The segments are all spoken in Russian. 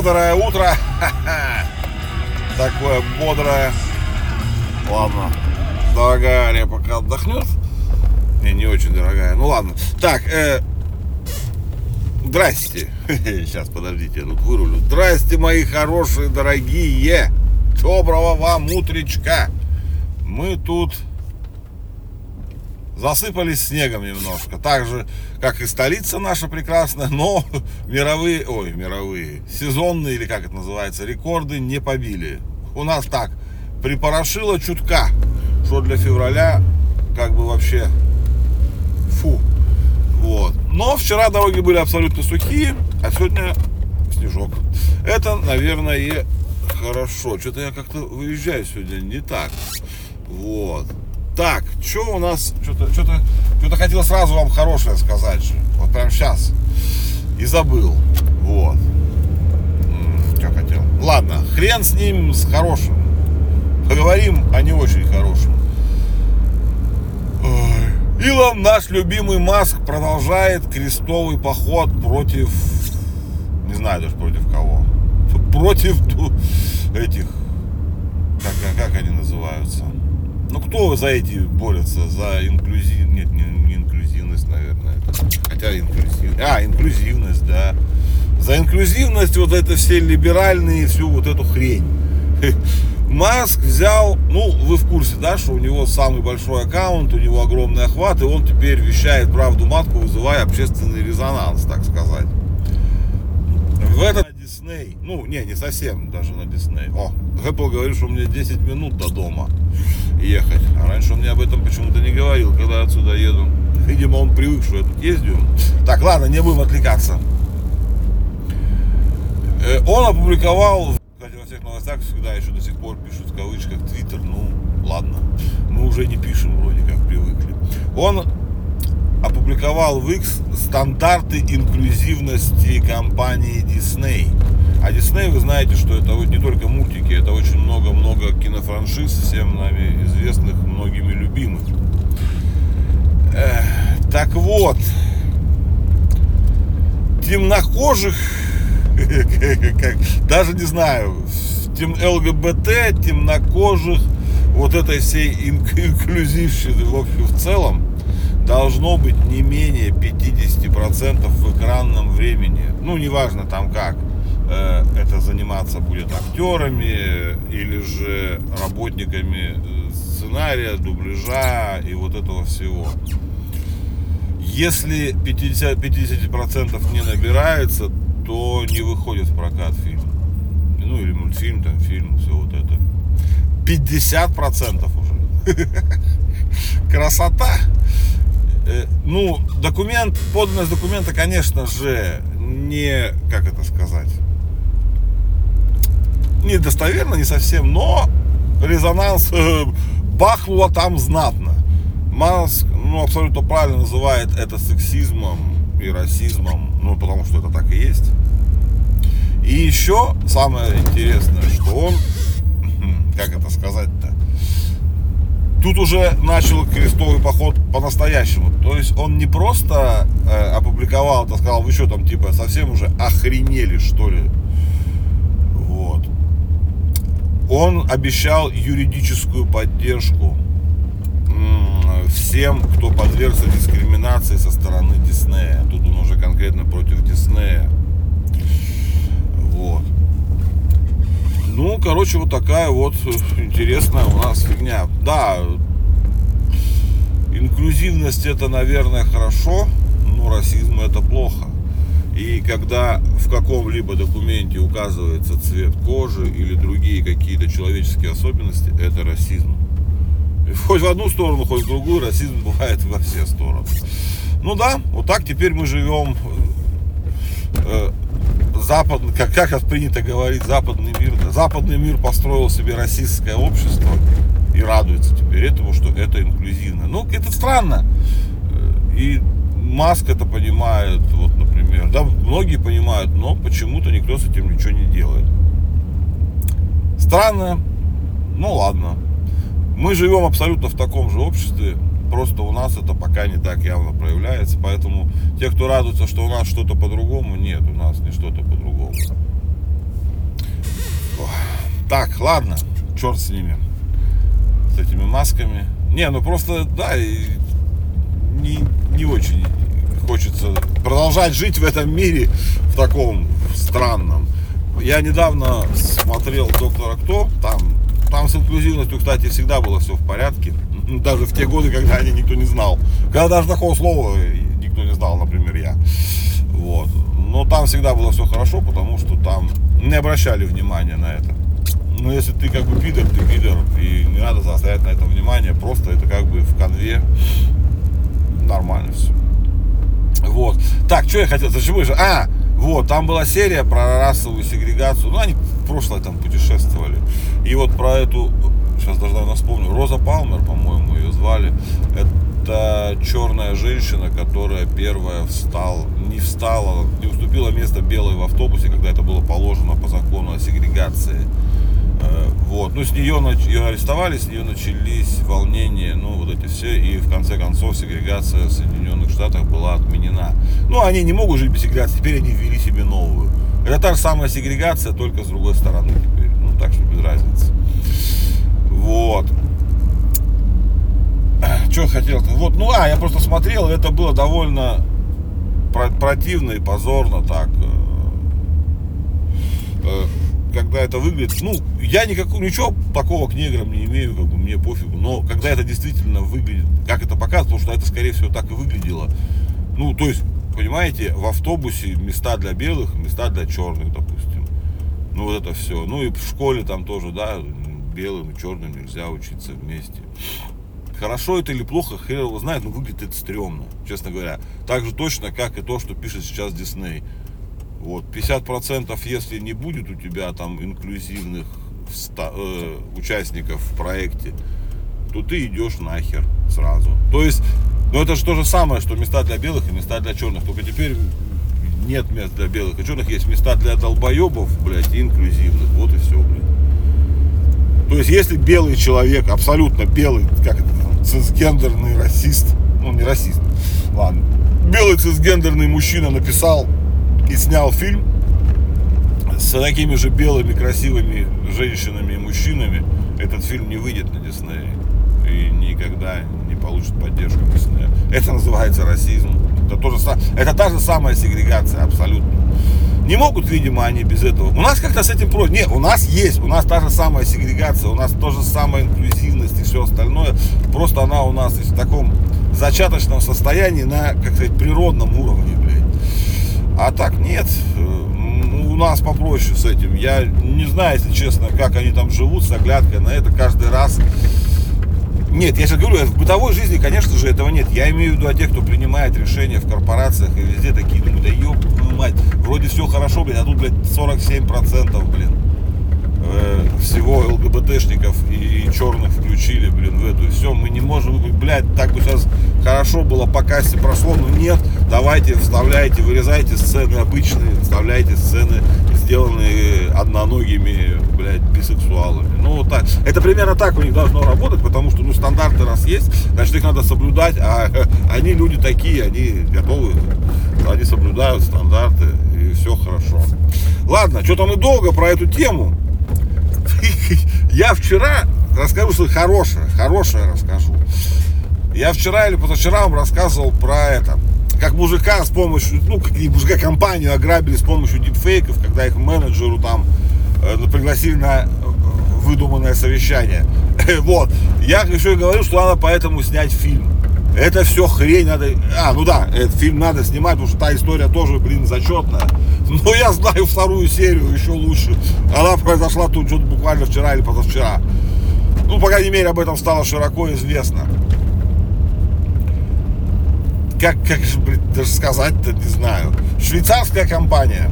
Бодрое утро. Такое бодрое. Ладно. Дорогая Ария пока отдохнет. Не, не очень дорогая. Ну ладно. Так, э, Здрасте. Сейчас, подождите, я тут вырулю. Здрасте, мои хорошие, дорогие. Доброго вам утречка. Мы тут засыпались снегом немножко. Так же, как и столица наша прекрасная, но мировые, ой, мировые, сезонные, или как это называется, рекорды не побили. У нас так, припорошило чутка, что для февраля как бы вообще фу. Вот. Но вчера дороги были абсолютно сухие, а сегодня снежок. Это, наверное, хорошо. Что-то я как-то выезжаю сегодня не так. Вот. Так, что у нас, что-то, что-то, что-то хотел сразу вам хорошее сказать же. Вот прям сейчас. И забыл. Вот. Что хотел. Ладно, хрен с ним, с хорошим. Поговорим о не очень хорошем. Илон, наш любимый Маск, продолжает крестовый поход против, не знаю даже против кого, против этих, как, как они называются, ну кто за эти борется? За инклюзив... Нет, не, не инклюзивность, наверное. Хотя инклюзивность. А, инклюзивность, да. За инклюзивность вот это все либеральные, всю вот эту хрень. Маск взял, ну, вы в курсе, да, что у него самый большой аккаунт, у него огромный охват, и он теперь вещает правду матку, вызывая общественный резонанс, так сказать. В этот Дисней, ну, не, не совсем даже на Дисней. О, Apple говорит, что у меня 10 минут до дома ехать. А раньше он мне об этом почему-то не говорил, когда отсюда еду. Видимо, он привык, что я тут ездю. Так, ладно, не будем отвлекаться. Э, он опубликовал, кстати, во всех новостях всегда еще до сих пор пишут в кавычках Твиттер. Ну, ладно, мы уже не пишем вроде как привыкли. Он опубликовал в X стандарты инклюзивности компании Disney. А Дисней, вы знаете, что это не только мультики, это очень много-много кинофраншиз, всем нами известных, многими любимых. Так вот, темнокожих, даже не знаю, тем ЛГБТ, темнокожих, вот этой всей инклюзивщины в общем в целом, должно быть не менее 50% в экранном времени. Ну, неважно там как. Э, это заниматься будет актерами или же работниками э, сценария, дубляжа и вот этого всего. Если 50, 50% не набирается, то не выходит в прокат фильм. Ну или мультфильм, там фильм, все вот это. 50% уже. Красота. Э, ну, документ, поданность документа, конечно же, не, как это сказать, не достоверно, не совсем, но резонанс э, там знатно. Маск, ну, абсолютно правильно называет это сексизмом и расизмом, ну, потому что это так и есть. И еще самое интересное, что он, как это сказать-то, тут уже начал крестовый поход по-настоящему. То есть он не просто э, опубликовал, это сказал, вы что там, типа, совсем уже охренели, что ли? Вот. Он обещал юридическую поддержку всем, кто подвергся дискриминации со стороны Диснея. Тут он уже конкретно против Диснея. Вот. Ну, короче, вот такая вот интересная у нас фигня. Да, инклюзивность это, наверное, хорошо, но расизм это плохо. И когда в каком-либо документе указывается цвет кожи или другие какие-то человеческие особенности, это расизм. И хоть в одну сторону, хоть в другую, расизм бывает во все стороны. Ну да, вот так теперь мы живем э, запад, как, как принято говорить, западный мир, западный мир построил себе российское общество и радуется теперь этому, что это инклюзивно. Ну, это странно. И Маск это понимает, вот, например. Да, многие понимают, но почему-то никто с этим ничего не делает. Странно. Ну ладно. Мы живем абсолютно в таком же обществе, Просто у нас это пока не так явно проявляется. Поэтому те, кто радуется, что у нас что-то по-другому, нет, у нас не что-то по-другому. Так, ладно, черт с ними. С этими масками. Не, ну просто, да, не, не очень хочется продолжать жить в этом мире, в таком странном. Я недавно смотрел «Доктора Кто», там, там с инклюзивностью, кстати, всегда было все в порядке. Даже в те годы, когда они никто не знал. Когда даже такого слова никто не знал, например, я. Вот. Но там всегда было все хорошо, потому что там не обращали внимания на это. Но если ты как бы пидор, ты пидор, и не надо заострять на это внимание, просто это как бы в конве нормально все. Вот. Так, что я хотел, зачем же? А, вот, там была серия про расовую сегрегацию. Ну, они в прошлое там путешествовали. И вот про эту, сейчас даже наверное, вспомню, Роза Палмер, по-моему, ее звали. Это черная женщина, которая первая встала, не встала, не уступила место белой в автобусе, когда это было положено по закону о сегрегации. Вот. Ну, с нее ее арестовали, с нее начались волнения, ну, вот эти все, и в конце концов сегрегация в Соединенных Штатах была отменена. Ну, они не могут жить без сегрегации, теперь они ввели себе новую. Это та же самая сегрегация, только с другой стороны теперь. Ну, так что без разницы. Вот. Что хотел? Вот, ну, а, я просто смотрел, это было довольно противно и позорно так э, э, когда это выглядит, ну, я никакого, ничего такого к неграм не имею, как бы мне пофигу, но когда это действительно выглядит, как это показывает, потому что это, скорее всего, так и выглядело, ну, то есть, понимаете, в автобусе места для белых, места для черных, допустим, ну, вот это все, ну, и в школе там тоже, да, белым и черным нельзя учиться вместе. Хорошо это или плохо, хер его знает, но выглядит это стрёмно, честно говоря. Так же точно, как и то, что пишет сейчас Дисней. Вот, 50% если не будет у тебя там инклюзивных э, участников в проекте, то ты идешь нахер сразу. То есть, ну это же то же самое, что места для белых и места для черных. Только теперь нет мест для белых и черных, есть места для долбоебов, блядь, инклюзивных. Вот и все, блядь. То есть, если белый человек, абсолютно белый, как это, цисгендерный расист, ну не расист, ладно, белый цисгендерный мужчина написал и снял фильм с такими же белыми красивыми женщинами и мужчинами, этот фильм не выйдет на Дисней и никогда не получит поддержку Диснея. Это называется расизм. Это, тоже, это та же самая сегрегация абсолютно. Не могут, видимо, они без этого. У нас как-то с этим проще. Нет, у нас есть, у нас та же самая сегрегация, у нас то же самая инклюзивность и все остальное. Просто она у нас в таком зачаточном состоянии на, как сказать, природном уровне. А так нет, э, у нас попроще с этим. Я не знаю, если честно, как они там живут с оглядкой на это каждый раз. Нет, я сейчас говорю, в бытовой жизни, конечно же, этого нет. Я имею в виду о тех, кто принимает решения в корпорациях и везде такие думают, да ёб мать, вроде все хорошо, блин, а тут, блядь, 47%, блин. Э, всего ЛГБТшников и, черных включили, блин, в эту. Все, мы не можем, блядь, так бы сейчас хорошо было по кассе прошло, но нет, давайте вставляйте, вырезайте сцены обычные, вставляйте сцены, сделанные одноногими, блядь, бисексуалами. Ну, вот так. Это примерно так у них должно работать, потому что, ну, стандарты раз есть, значит, их надо соблюдать, а они люди такие, они готовы, они соблюдают стандарты, и все хорошо. Ладно, что-то мы долго про эту тему. Я вчера расскажу что хорошее, хорошее расскажу. Я вчера или позавчера вам рассказывал про это. Как мужика с помощью, ну, как мужика компанию ограбили с помощью дипфейков, когда их менеджеру там э, пригласили на э, выдуманное совещание. Вот. Я еще и говорю, что надо поэтому снять фильм. Это все хрень надо... А, ну да, этот фильм надо снимать, потому что та история тоже, блин, зачетная. Но я знаю вторую серию еще лучше. Она произошла тут что-то буквально вчера или позавчера. Ну, по крайней мере, об этом стало широко известно. Как, как же, блин, даже сказать-то не знаю. Швейцарская компания.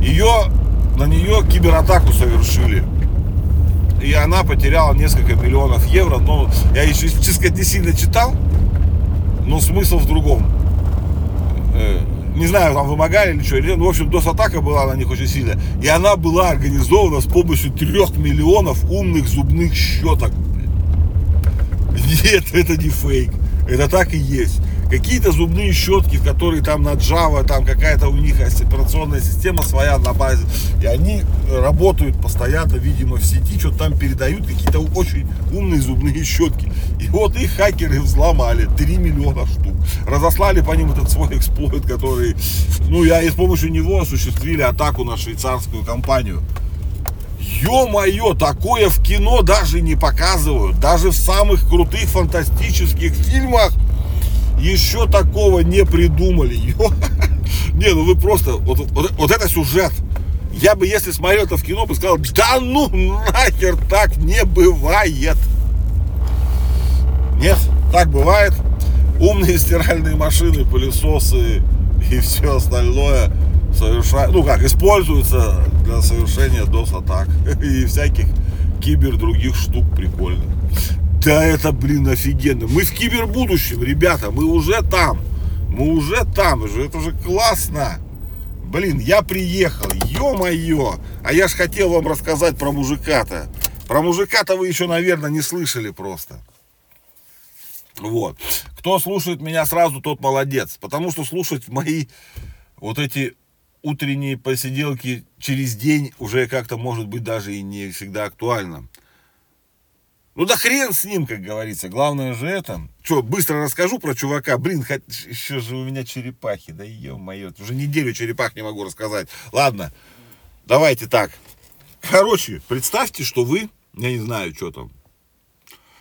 Ее, на нее кибератаку совершили и она потеряла несколько миллионов евро. Но я еще, честно сказать, не сильно читал, но смысл в другом. Э, не знаю, там вымогали или что, или ну, в общем, DOS-атака была на них очень сильная. И она была организована с помощью трех миллионов умных зубных щеток. Нет, это не фейк. Это так и есть. Какие-то зубные щетки, которые там на Java, там какая-то у них операционная система своя на базе, и они работают постоянно, видимо, в сети, что-то там передают какие-то очень умные зубные щетки. И вот их хакеры взломали, 3 миллиона штук. Разослали по ним этот свой эксплойт, который, ну, я и с помощью него осуществили атаку на швейцарскую компанию. Ё-моё, такое в кино даже не показывают. Даже в самых крутых фантастических фильмах еще такого не придумали. Не, ну вы просто, вот, вот, вот это сюжет. Я бы, если смотрел это в кино, бы сказал, да ну нахер так не бывает. Нет, так бывает. Умные стиральные машины, пылесосы и все остальное совершают, ну как, используются для совершения DOS-атак и всяких кибер других штук прикольных. Да это, блин, офигенно. Мы в кибербудущем, ребята, мы уже там. Мы уже там, это же классно. Блин, я приехал, ё-моё. А я ж хотел вам рассказать про мужика-то. Про мужика-то вы еще, наверное, не слышали просто. Вот. Кто слушает меня сразу, тот молодец. Потому что слушать мои вот эти утренние посиделки через день уже как-то может быть даже и не всегда актуально. Ну да хрен с ним, как говорится. Главное же это. Что, быстро расскажу про чувака. Блин, хоть, еще же у меня черепахи. Да ё-моё, уже неделю черепах не могу рассказать. Ладно, давайте так. Короче, представьте, что вы, я не знаю, что там,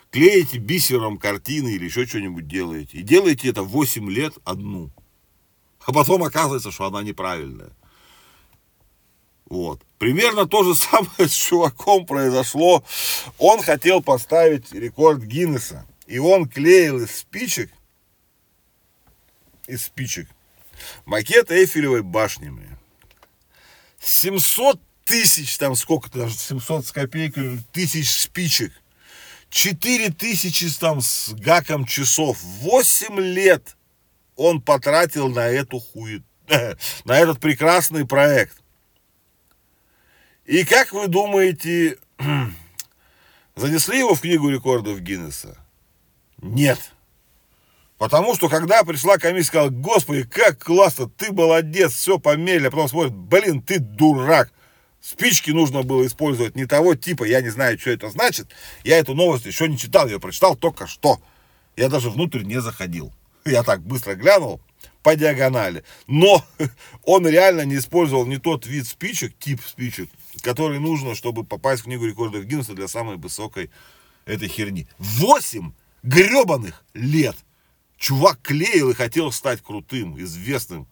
клеите бисером картины или еще что-нибудь делаете. И делаете это 8 лет одну. А потом оказывается, что она неправильная. Вот. Примерно то же самое с чуваком произошло. Он хотел поставить рекорд Гиннесса. И он клеил из спичек, из спичек, макет Эйфелевой башни. 700 тысяч, там сколько-то, даже 700 с копейкой, тысяч спичек. 4 тысячи там с гаком часов. 8 лет он потратил на эту хует, на этот прекрасный проект. И как вы думаете, занесли его в книгу рекордов Гиннесса? Нет. Потому что когда пришла комиссия, сказала, господи, как классно, ты молодец, все помели, а потом смотрит, блин, ты дурак. Спички нужно было использовать не того типа, я не знаю, что это значит. Я эту новость еще не читал, я прочитал только что. Я даже внутрь не заходил. Я так быстро глянул по диагонали. Но он реально не использовал не тот вид спичек, тип спичек, который нужно, чтобы попасть в книгу рекордов Гиннесса для самой высокой этой херни. Восемь гребаных лет. Чувак клеил и хотел стать крутым, известным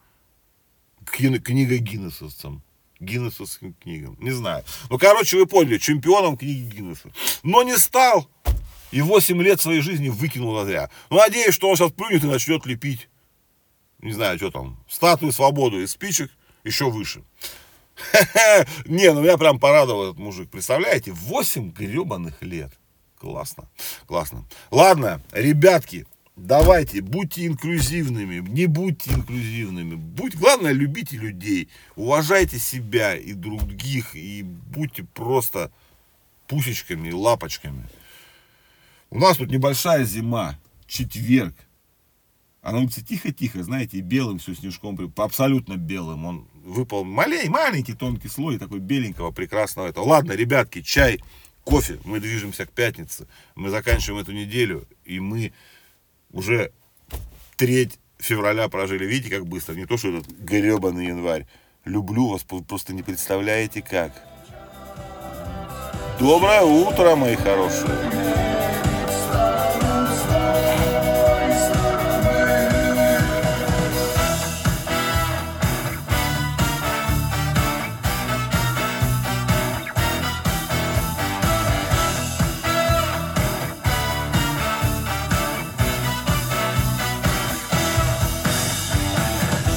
книга Гиннессовцем. Гиннессовским книгам. Не знаю. Ну, короче, вы поняли, чемпионом книги Гиннесса. Но не стал. И 8 лет своей жизни выкинул зря. Ну, надеюсь, что он сейчас плюнет и начнет лепить. Не знаю, что там. Статую свободы из спичек еще выше. Не, ну меня прям порадовал этот мужик. Представляете, 8 гребаных лет. Классно, классно. Ладно, ребятки, давайте, будьте инклюзивными, не будьте инклюзивными. Будь, главное, любите людей, уважайте себя и других, и будьте просто пусечками, лапочками. У нас тут небольшая зима, четверг. А на улице тихо-тихо, знаете, белым все снежком, абсолютно белым. Он выпал маленький, маленький тонкий слой такой беленького прекрасного этого. Ладно, ребятки, чай, кофе. Мы движемся к пятнице. Мы заканчиваем эту неделю. И мы уже треть февраля прожили. Видите, как быстро? Не то, что этот гребаный январь. Люблю вас, просто не представляете как. Доброе утро, мои хорошие.